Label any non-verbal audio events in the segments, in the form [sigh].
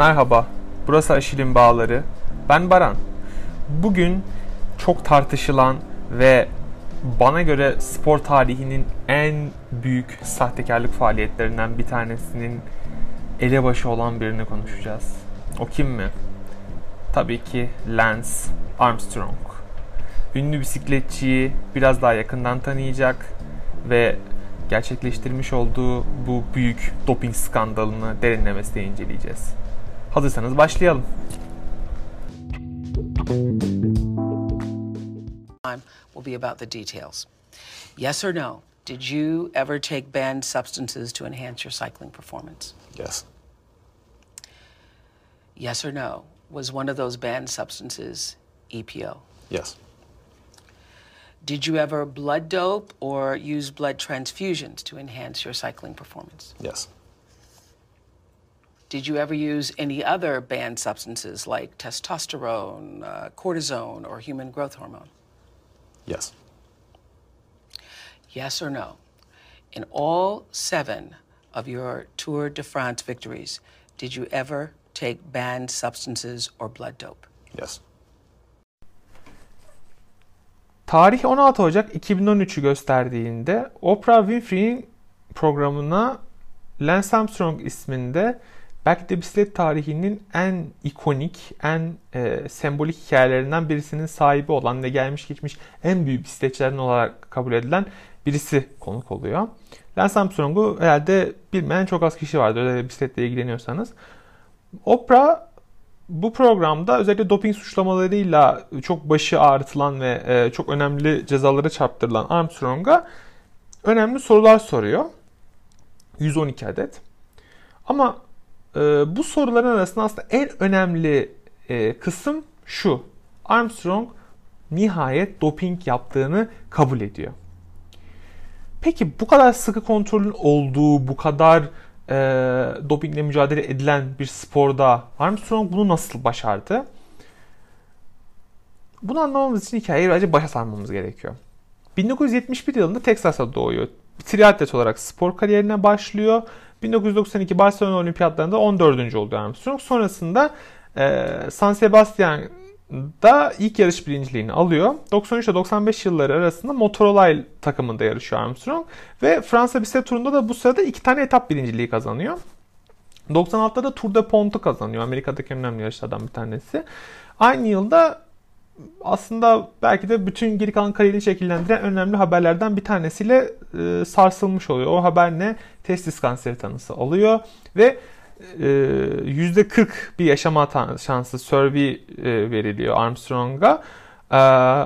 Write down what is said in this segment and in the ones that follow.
Merhaba, burası Aşil'in Bağları. Ben Baran. Bugün çok tartışılan ve bana göre spor tarihinin en büyük sahtekarlık faaliyetlerinden bir tanesinin elebaşı olan birini konuşacağız. O kim mi? Tabii ki Lance Armstrong. Ünlü bisikletçiyi biraz daha yakından tanıyacak ve gerçekleştirmiş olduğu bu büyük doping skandalını derinlemesine inceleyeceğiz. Hazırsanız başlayalım. time will be about the details. Yes or no? Did you ever take banned substances to enhance your cycling performance? Yes. Yes or no? Was one of those banned substances EPO? Yes. Did you ever blood dope or use blood transfusions to enhance your cycling performance? Yes. Did you ever use any other banned substances like testosterone, uh, cortisone, or human growth hormone? Yes. Yes or no? In all seven of your Tour de France victories, did you ever take banned substances or blood dope? Yes. Tarih 16 Ocak 2013'ü gösterdiğinde Oprah Winfrey'in programına Lance Armstrong isminde belki de bisiklet tarihinin en ikonik, en e, sembolik hikayelerinden birisinin sahibi olan ve gelmiş geçmiş en büyük bisikletçilerden olarak kabul edilen birisi konuk oluyor. Lance Armstrong'u herhalde bilmeyen çok az kişi vardır öyle bisikletle ilgileniyorsanız. Oprah bu programda özellikle doping suçlamalarıyla çok başı ağrıtılan ve e, çok önemli cezalara çarptırılan Armstrong'a önemli sorular soruyor. 112 adet. Ama e, bu soruların arasında aslında en önemli e, kısım şu. Armstrong nihayet doping yaptığını kabul ediyor. Peki bu kadar sıkı kontrolün olduğu, bu kadar e, dopingle mücadele edilen bir sporda Armstrong bunu nasıl başardı? Bunu anlamamız için hikayeyi birazcık başa sarmamız gerekiyor. 1971 yılında Texas'ta doğuyor. Triatlet olarak spor kariyerine başlıyor. 1992 Barcelona Olimpiyatlarında 14. oluyor Armstrong. Sonrasında e, San Sebastian'da ilk yarış birinciliğini alıyor. 93 ile 95 yılları arasında Motorola takımında yarışıyor Armstrong. Ve Fransa bisiklet turunda da bu sırada iki tane etap birinciliği kazanıyor. 96'da da Tour de Ponte'u kazanıyor. Amerika'daki önemli yarışlardan bir tanesi. Aynı yılda aslında belki de bütün geri kalan kariyerini şekillendiren önemli haberlerden bir tanesiyle e, sarsılmış oluyor. O haber ne? Testis kanseri tanısı alıyor ve e, %40 bir yaşama şansı survey e, veriliyor Armstrong'a. E,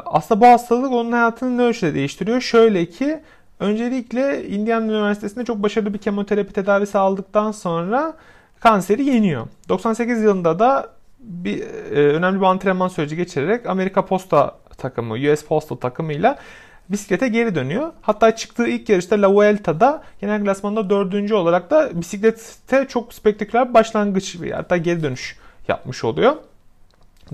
aslında bu hastalık onun hayatını ne ölçüde değiştiriyor? Şöyle ki öncelikle Indiana Üniversitesi'nde çok başarılı bir kemoterapi tedavisi aldıktan sonra kanseri yeniyor. 98 yılında da bir e, önemli bir antrenman süreci geçirerek Amerika Posta takımı, US Postal takımıyla bisiklete geri dönüyor. Hatta çıktığı ilk yarışta La Vuelta'da genel klasmanda dördüncü olarak da bisiklete çok spektaküler bir başlangıç hatta geri dönüş yapmış oluyor.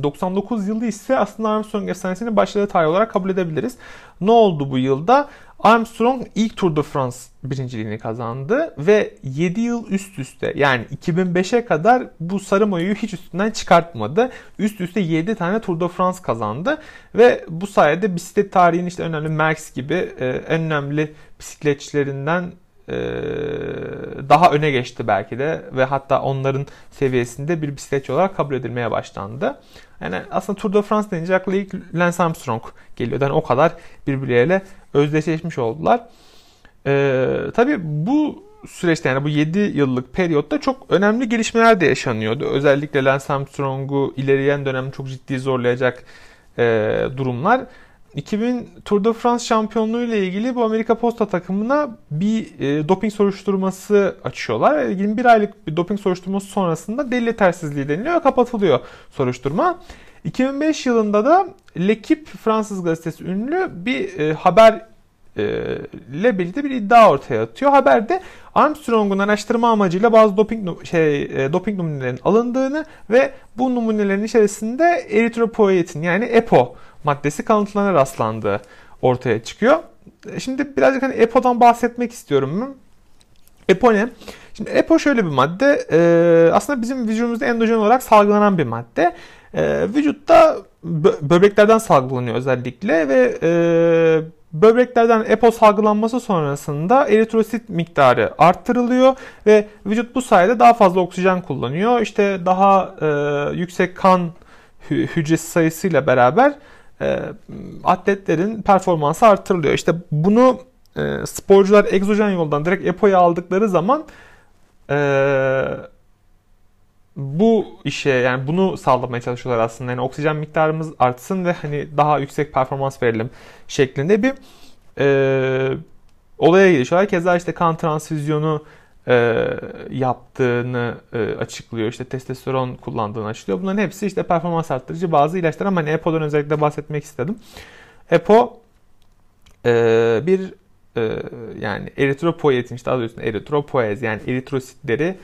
99 yılı ise aslında Armstrong efsanesinin başladığı tarih olarak kabul edebiliriz. Ne oldu bu yılda? Armstrong ilk Tour de France birinciliğini kazandı ve 7 yıl üst üste yani 2005'e kadar bu sarı mayoyu hiç üstünden çıkartmadı. Üst üste 7 tane Tour de France kazandı ve bu sayede bisiklet tarihinin işte önemli Merckx gibi e, en önemli bisikletçilerinden daha öne geçti belki de ve hatta onların seviyesinde bir bisikletçi olarak kabul edilmeye başlandı. Yani aslında Tour de France denince akla ilk Lance Armstrong geliyor. Yani o kadar birbirleriyle özdeşleşmiş oldular. Ee, tabii bu süreçte yani bu 7 yıllık periyotta çok önemli gelişmeler de yaşanıyordu. Özellikle Lance Armstrong'u ilerleyen dönem çok ciddi zorlayacak e, durumlar. 2000 Tour de France şampiyonluğu ile ilgili bu Amerika Posta takımına bir e, doping soruşturması açıyorlar. 21 aylık bir doping soruşturması sonrasında delil yetersizliği deniliyor ve kapatılıyor soruşturma. 2005 yılında da L'Equipe Fransız gazetesi ünlü bir e, haber e, ile birlikte bir iddia ortaya atıyor. Haberde Armstrong'un araştırma amacıyla bazı doping şey e, doping numunelerinin alındığını ve bu numunelerin içerisinde eritropoietin yani EPO maddesi kanıtlarına rastlandığı ortaya çıkıyor. E, şimdi birazcık hani EPO'dan bahsetmek istiyorum. EPO ne? Şimdi EPO şöyle bir madde. E, aslında bizim vücudumuzda endojen olarak salgılanan bir madde. E, vücutta böbreklerden salgılanıyor özellikle ve böbreklerden EPO salgılanması sonrasında eritrosit miktarı arttırılıyor ve vücut bu sayede daha fazla oksijen kullanıyor. İşte daha yüksek kan hü- hücresi sayısıyla beraber e, atletlerin performansı arttırılıyor. İşte bunu e, sporcular egzojen yoldan direkt EPO'yu aldıkları zaman e, bu işe yani bunu sağlamaya çalışıyorlar aslında. Yani oksijen miktarımız artsın ve hani daha yüksek performans verelim şeklinde bir e, olaya gelişiyorlar. Keza işte kan transfüzyonu e, yaptığını e, açıklıyor. İşte testosteron kullandığını açıklıyor. Bunların hepsi işte performans arttırıcı bazı ilaçlar ama hani EPO'dan özellikle bahsetmek istedim. EPO e, bir e, yani eritropoietin işte adı üstünde eritropoez yani eritrositleri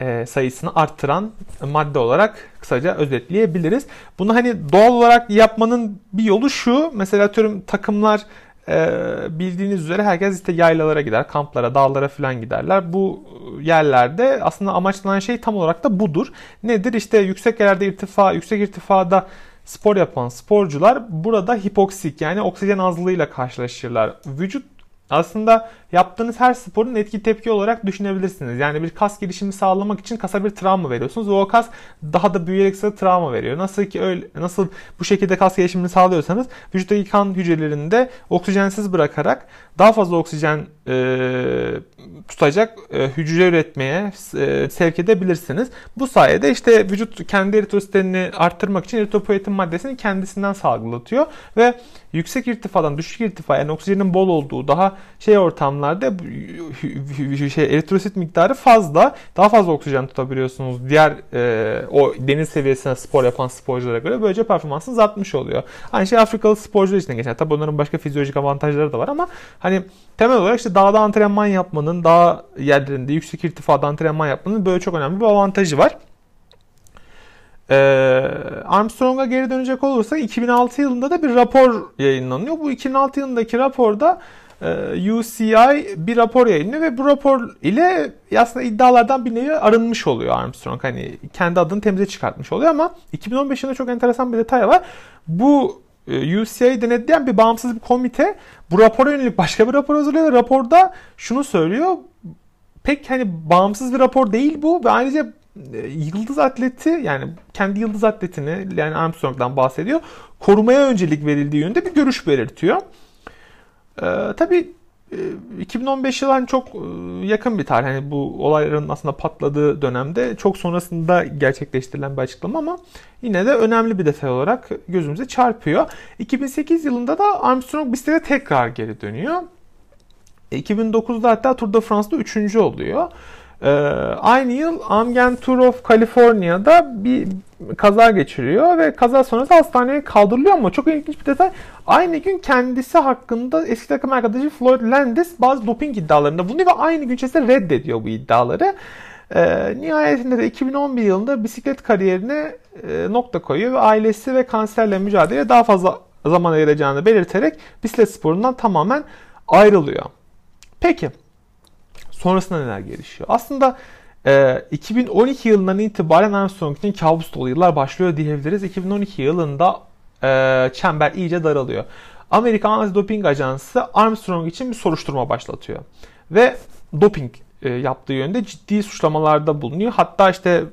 e, sayısını arttıran madde olarak kısaca özetleyebiliriz. Bunu hani doğal olarak yapmanın bir yolu şu. Mesela tüm takımlar e, bildiğiniz üzere herkes işte yaylalara gider, kamplara, dağlara falan giderler. Bu yerlerde aslında amaçlanan şey tam olarak da budur. Nedir? İşte yüksek yerlerde irtifa, yüksek irtifada spor yapan sporcular burada hipoksik yani oksijen azlığıyla karşılaşırlar. Vücut aslında yaptığınız her sporun etki tepki olarak düşünebilirsiniz. Yani bir kas gelişimi sağlamak için kasa bir travma veriyorsunuz ve o kas daha da büyüyerek size travma veriyor. Nasıl ki öyle nasıl bu şekilde kas gelişimini sağlıyorsanız vücuttaki kan hücrelerinde oksijensiz bırakarak daha fazla oksijen e, tutacak e, hücre üretmeye e, sevk edebilirsiniz. Bu sayede işte vücut kendi eritrositlerini arttırmak için eritropoietin maddesini kendisinden salgılatıyor ve yüksek irtifadan düşük irtifa yani oksijenin bol olduğu daha şey ortamlarda şey eritrosit miktarı fazla. Daha fazla oksijen tutabiliyorsunuz. Diğer e, o deniz seviyesine spor yapan sporculara göre böylece performansınız artmış oluyor. Aynı şey Afrikalı sporcular için geçer. Tabii onların başka fizyolojik avantajları da var ama hani temel olarak işte dağda antrenman yapmanın, dağ yerlerinde yüksek irtifada antrenman yapmanın böyle çok önemli bir avantajı var. Ee, Armstrong'a geri dönecek olursak 2006 yılında da bir rapor yayınlanıyor. Bu 2006 yılındaki raporda e, UCI bir rapor yayınlıyor ve bu rapor ile aslında iddialardan bir nevi arınmış oluyor Armstrong. Hani kendi adını temize çıkartmış oluyor ama 2015 yılında çok enteresan bir detay var. Bu e, UCI denetleyen bir bağımsız bir komite bu rapora yönelik başka bir rapor hazırlıyor ve raporda şunu söylüyor. Pek hani bağımsız bir rapor değil bu ve ayrıca yıldız atleti yani kendi yıldız atletini yani Armstrong'dan bahsediyor. Korumaya öncelik verildiği yönde bir görüş belirtiyor. Ee, tabii 2015 yılı hani çok e, yakın bir tarih. Hani bu olayların aslında patladığı dönemde çok sonrasında gerçekleştirilen bir açıklama ama yine de önemli bir detay olarak gözümüze çarpıyor. 2008 yılında da Armstrong bisiklete tekrar geri dönüyor. 2009'da hatta Tour de France'da 3. oluyor. Ee, aynı yıl Amgen Tour of California'da bir kaza geçiriyor ve kaza sonrası hastaneye kaldırılıyor ama çok ilginç bir detay. Aynı gün kendisi hakkında eski takım arkadaşı Floyd Landis bazı doping iddialarında bulunuyor ve aynı gün içerisinde reddediyor bu iddiaları. Ee, nihayetinde de 2011 yılında bisiklet kariyerine e, nokta koyuyor ve ailesi ve kanserle mücadeleye daha fazla zaman ayıracağını belirterek bisiklet sporundan tamamen ayrılıyor. Peki sonrasında neler gelişiyor? Aslında e, 2012 yılından itibaren Armstrong için kabus dolu yıllar başlıyor diyebiliriz. 2012 yılında e, çember iyice daralıyor. Amerikan Anti-Doping Ajansı Armstrong için bir soruşturma başlatıyor. Ve doping e, yaptığı yönde ciddi suçlamalarda bulunuyor. Hatta işte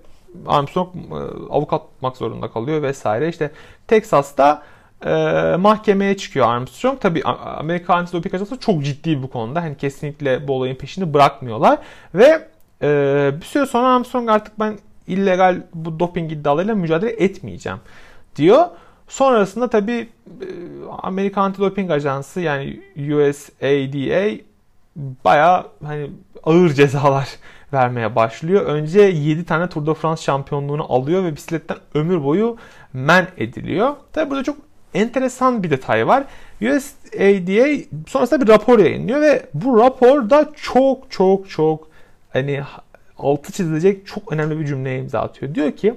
Armstrong e, avukat tutmak zorunda kalıyor vesaire. İşte Texas'ta e, mahkemeye çıkıyor Armstrong. Tabi Amerika Anti-Doping Ajansı çok ciddi bu konuda. Hani kesinlikle bu olayın peşini bırakmıyorlar. Ve e, bir süre sonra Armstrong artık ben illegal bu doping iddialarıyla mücadele etmeyeceğim diyor. Sonrasında tabi e, Amerika Anti-Doping Ajansı yani USADA baya hani ağır cezalar [laughs] vermeye başlıyor. Önce 7 tane Tour de France şampiyonluğunu alıyor ve bisikletten ömür boyu men ediliyor. Tabi burada çok enteresan bir detay var. USADA sonrasında bir rapor yayınlıyor ve bu raporda çok çok çok hani altı çizilecek çok önemli bir cümleye imza atıyor. Diyor ki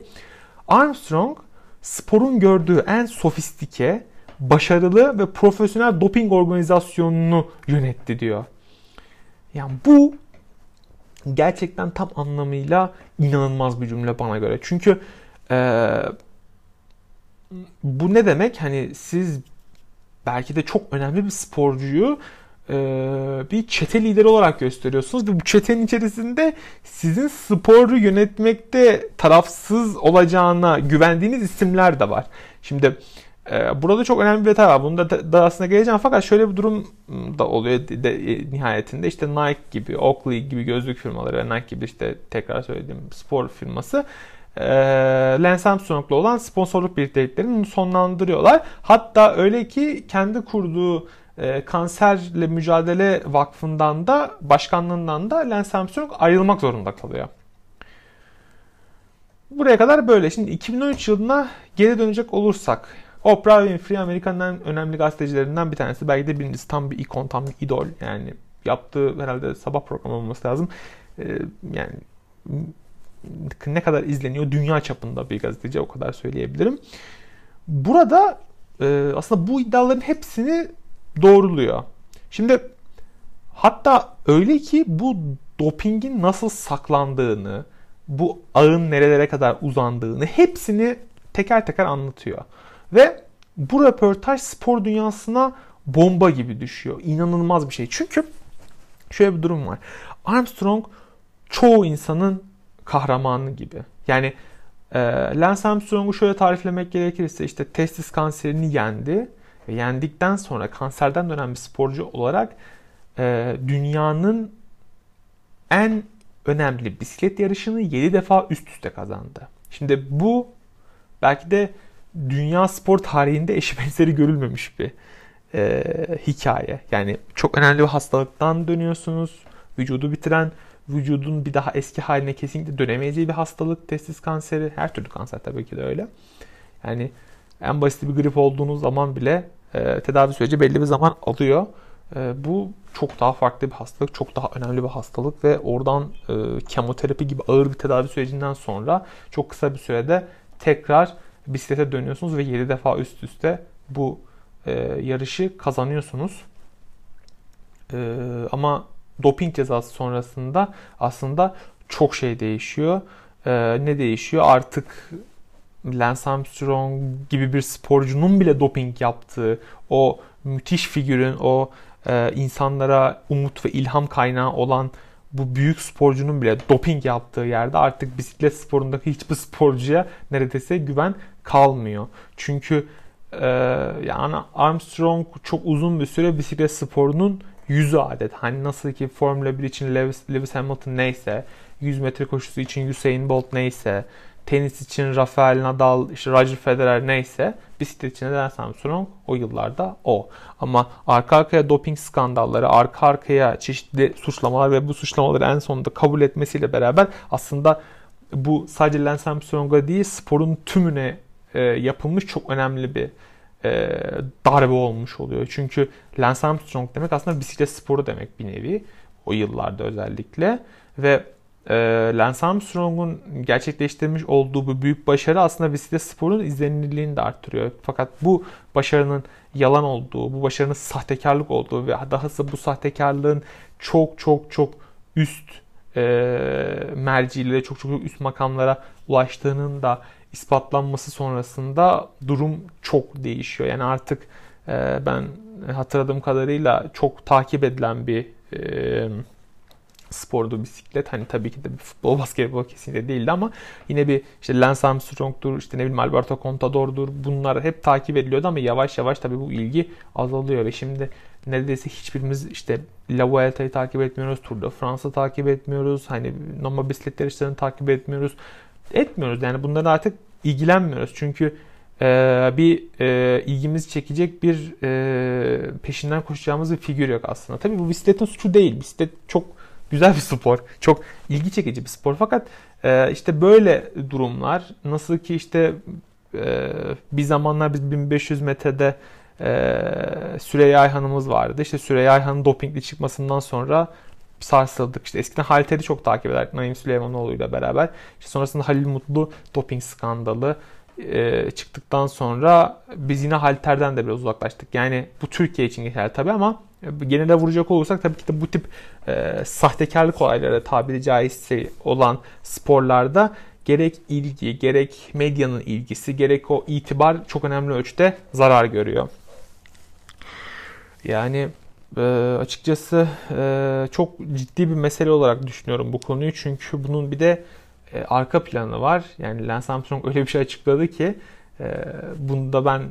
Armstrong sporun gördüğü en sofistike, başarılı ve profesyonel doping organizasyonunu yönetti diyor. Yani bu gerçekten tam anlamıyla inanılmaz bir cümle bana göre. Çünkü e, bu ne demek? Hani siz belki de çok önemli bir sporcuyu e, bir çete lideri olarak gösteriyorsunuz bu çetenin içerisinde sizin sporu yönetmekte tarafsız olacağına güvendiğiniz isimler de var. Şimdi e, burada çok önemli bir detay var. Bunu da, da aslında geleceğim fakat şöyle bir durum da oluyor de, de, e, nihayetinde işte Nike gibi, Oakley gibi gözlük firmaları ve Nike gibi işte tekrar söylediğim spor firması e, Lance Armstrong'la olan sponsorluk birlikteliklerini sonlandırıyorlar. Hatta öyle ki kendi kurduğu e, kanserle mücadele vakfından da başkanlığından da Lance Armstrong ayrılmak zorunda kalıyor. Buraya kadar böyle. Şimdi 2013 yılına geri dönecek olursak Oprah Winfrey Amerika'nın en önemli gazetecilerinden bir tanesi. Belki de birincisi tam bir ikon, tam bir idol. Yani yaptığı herhalde sabah programı olması lazım. Ee, yani ne kadar izleniyor dünya çapında bir gazeteci o kadar söyleyebilirim. Burada e, aslında bu iddiaların hepsini doğruluyor. Şimdi hatta öyle ki bu dopingin nasıl saklandığını, bu ağın nerelere kadar uzandığını hepsini teker teker anlatıyor. Ve bu röportaj spor dünyasına bomba gibi düşüyor. İnanılmaz bir şey. Çünkü şöyle bir durum var. Armstrong çoğu insanın kahramanı gibi. Yani e, Lance Armstrong'u şöyle tariflemek gerekirse işte testis kanserini yendi ve yendikten sonra kanserden dönen bir sporcu olarak e, dünyanın en önemli bisiklet yarışını 7 defa üst üste kazandı. Şimdi bu belki de dünya spor tarihinde eşi benzeri görülmemiş bir e, hikaye. Yani çok önemli bir hastalıktan dönüyorsunuz. Vücudu bitiren, vücudun bir daha eski haline kesinlikle dönemeyeceği bir hastalık. Testis kanseri, her türlü kanser tabii ki de öyle. Yani en basit bir grip olduğunuz zaman bile e, tedavi süreci belli bir zaman alıyor. E, bu çok daha farklı bir hastalık, çok daha önemli bir hastalık ve oradan e, kemoterapi gibi ağır bir tedavi sürecinden sonra çok kısa bir sürede tekrar bisiklete dönüyorsunuz ve 7 defa üst üste bu e, yarışı kazanıyorsunuz. E, ama doping cezası sonrasında aslında çok şey değişiyor. E, ne değişiyor? Artık Lance Armstrong gibi bir sporcunun bile doping yaptığı o müthiş figürün, o e, insanlara umut ve ilham kaynağı olan bu büyük sporcunun bile doping yaptığı yerde artık bisiklet sporundaki hiçbir sporcuya neredeyse güven kalmıyor. Çünkü e, yani Armstrong çok uzun bir süre bisiklet sporunun yüzü adet. Hani nasıl ki Formula 1 için Lewis, Lewis Hamilton neyse, 100 metre koşusu için Usain Bolt neyse, tenis için Rafael Nadal, işte Roger Federer neyse bisiklet için de Lance Armstrong o yıllarda o. Ama arka arkaya doping skandalları, arka arkaya çeşitli suçlamalar ve bu suçlamaları en sonunda kabul etmesiyle beraber aslında bu sadece Lance Armstrong'a değil sporun tümüne e, yapılmış çok önemli bir e, darbe olmuş oluyor. Çünkü Lance Armstrong demek aslında bisiklet sporu demek bir nevi. O yıllarda özellikle. Ve e, Lance Armstrong'un gerçekleştirmiş olduğu bu büyük başarı aslında bisiklet sporunun izlenirliğini de arttırıyor. Fakat bu başarının yalan olduğu, bu başarının sahtekarlık olduğu ve dahası bu sahtekarlığın çok çok çok üst e, mercilere, çok çok üst makamlara ulaştığının da ispatlanması sonrasında durum çok değişiyor. Yani artık e, ben hatırladığım kadarıyla çok takip edilen bir e, spordu bisiklet. Hani tabii ki de bir futbol [laughs] basketbol kesinlikle değildi ama yine bir işte Lance Armstrong'dur, işte ne bileyim Alberto Contador'dur. Bunlar hep takip ediliyordu ama yavaş yavaş tabii bu ilgi azalıyor ve şimdi neredeyse hiçbirimiz işte La Vuelta'yı takip etmiyoruz, Tour de France'ı takip etmiyoruz, hani normal bisiklet yarışlarını takip etmiyoruz etmiyoruz. Yani bunları artık ilgilenmiyoruz. Çünkü e, bir e, ilgimizi çekecek bir e, peşinden koşacağımız bir figür yok aslında. Tabii bu bisikletin suçu değil. Bisiklet çok güzel bir spor. Çok ilgi çekici bir spor. Fakat e, işte böyle durumlar nasıl ki işte e, bir zamanlar biz 1500 metrede e, Süreyya Ayhan'ımız vardı. İşte Süreyya Ayhan'ın dopingli çıkmasından sonra sarsıldık. İşte eskiden Halter'i çok takip ederdik Naim Süleymanoğlu ile beraber. İşte sonrasında Halil Mutlu doping skandalı e, çıktıktan sonra biz yine Halter'den de biraz uzaklaştık. Yani bu Türkiye için geçerli tabii ama Genele vuracak olursak tabii ki de bu tip e, sahtekarlık olayları tabiri caizse olan sporlarda gerek ilgi, gerek medyanın ilgisi, gerek o itibar çok önemli ölçüde zarar görüyor. Yani e, açıkçası e, çok ciddi bir mesele olarak düşünüyorum bu konuyu. Çünkü bunun bir de e, arka planı var. Yani Lance Armstrong öyle bir şey açıkladı ki e, bunda ben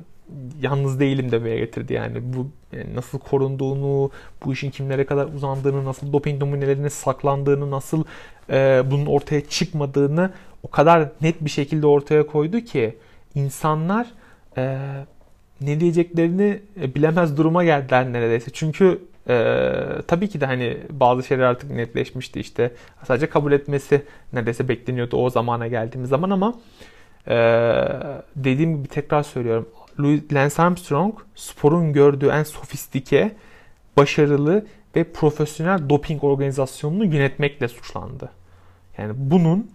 yalnız değilim demeye getirdi yani bu yani nasıl korunduğunu, bu işin kimlere kadar uzandığını, nasıl doping numunelerinin saklandığını, nasıl e, bunun ortaya çıkmadığını o kadar net bir şekilde ortaya koydu ki insanlar e, ne diyeceklerini e, bilemez duruma geldiler neredeyse. Çünkü e, tabii ki de hani bazı şeyler artık netleşmişti işte sadece kabul etmesi neredeyse bekleniyordu o zamana geldiğimiz zaman ama e, dediğim gibi tekrar söylüyorum Louis, Lance Armstrong sporun gördüğü en sofistike, başarılı ve profesyonel doping organizasyonunu yönetmekle suçlandı. Yani bunun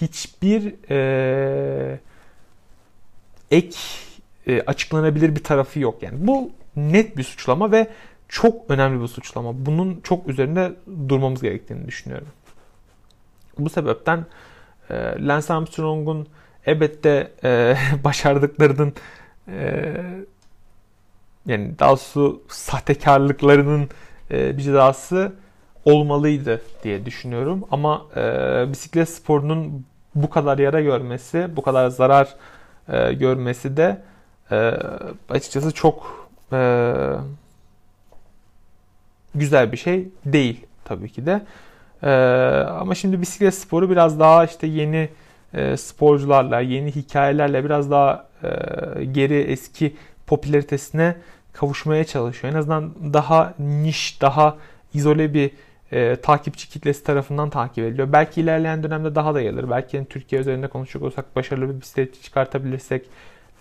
hiçbir e, ek e, açıklanabilir bir tarafı yok. Yani bu net bir suçlama ve çok önemli bir suçlama. Bunun çok üzerinde durmamız gerektiğini düşünüyorum. Bu sebepten e, Lance Armstrong'un elbette e, [laughs] başardıklarının e, yani daha doğrusu sahtekarlıklarının e, bir cezası olmalıydı diye düşünüyorum. Ama e, bisiklet sporunun bu kadar yara görmesi, bu kadar zarar e, görmesi de e, açıkçası çok e, güzel bir şey değil tabii ki de. E, ama şimdi bisiklet sporu biraz daha işte yeni e, sporcularla, yeni hikayelerle biraz daha e, geri eski popülaritesine kavuşmaya çalışıyor. En azından daha niş, daha izole bir e, takipçi kitlesi tarafından takip ediliyor. Belki ilerleyen dönemde daha da gelir. Belki yani Türkiye üzerinde konuşacak olsak başarılı bir bisikletçi çıkartabilirsek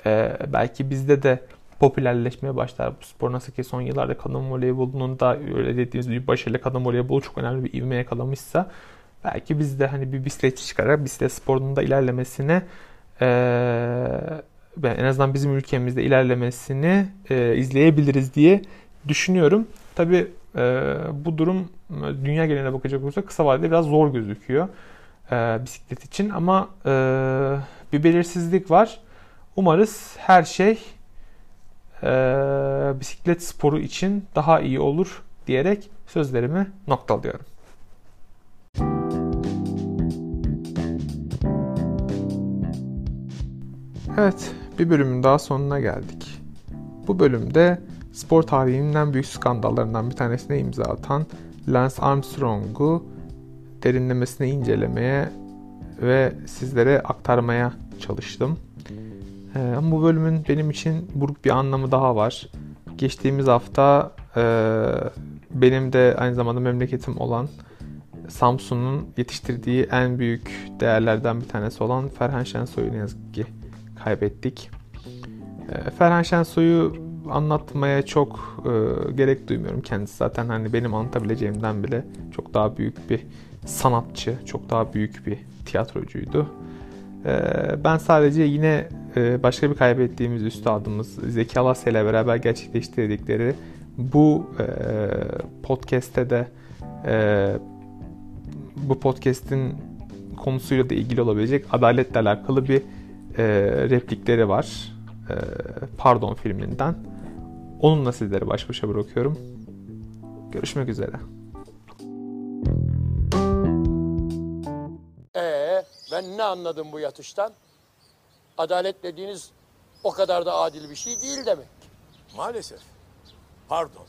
e, belki bizde de popülerleşmeye başlar. Bu spor nasıl ki son yıllarda kadın voleybolunun da öyle dediğimiz gibi başarılı kadın voleybolu çok önemli bir ivme yakalamışsa belki biz de hani bir bisikletçi çıkarak bisiklet sporunun da ilerlemesine e, en azından bizim ülkemizde ilerlemesini e, izleyebiliriz diye düşünüyorum. Tabi e, bu durum dünya geneline bakacak olursak kısa vadede biraz zor gözüküyor e, bisiklet için ama e, bir belirsizlik var. Umarız her şey e, bisiklet sporu için daha iyi olur diyerek sözlerimi noktalıyorum. Evet, bir bölümün daha sonuna geldik. Bu bölümde spor tarihinin en büyük skandallarından bir tanesine imza atan Lance Armstrong'u derinlemesine incelemeye ve sizlere aktarmaya çalıştım. Ee, ama bu bölümün benim için buruk bir anlamı daha var. Geçtiğimiz hafta e, benim de aynı zamanda memleketim olan Samsun'un yetiştirdiği en büyük değerlerden bir tanesi olan Ferhan Şensoy'u ne yazık ki kaybettik. E, Ferhan Şensoy'u anlatmaya çok e, gerek duymuyorum. Kendisi zaten hani benim anlatabileceğimden bile çok daha büyük bir sanatçı, çok daha büyük bir tiyatrocuydu. E, ben sadece yine e, başka bir kaybettiğimiz üstadımız Zeki Alasya ile beraber gerçekleştirdikleri bu e, podcast'te de e, bu podcast'in konusuyla da ilgili olabilecek adaletle alakalı bir replikleri var. Pardon filminden. Onunla sizleri baş başa bırakıyorum. Görüşmek üzere. Ben ne anladım bu yatıştan? Adalet dediğiniz o kadar da adil bir şey değil demek. Maalesef. Pardon.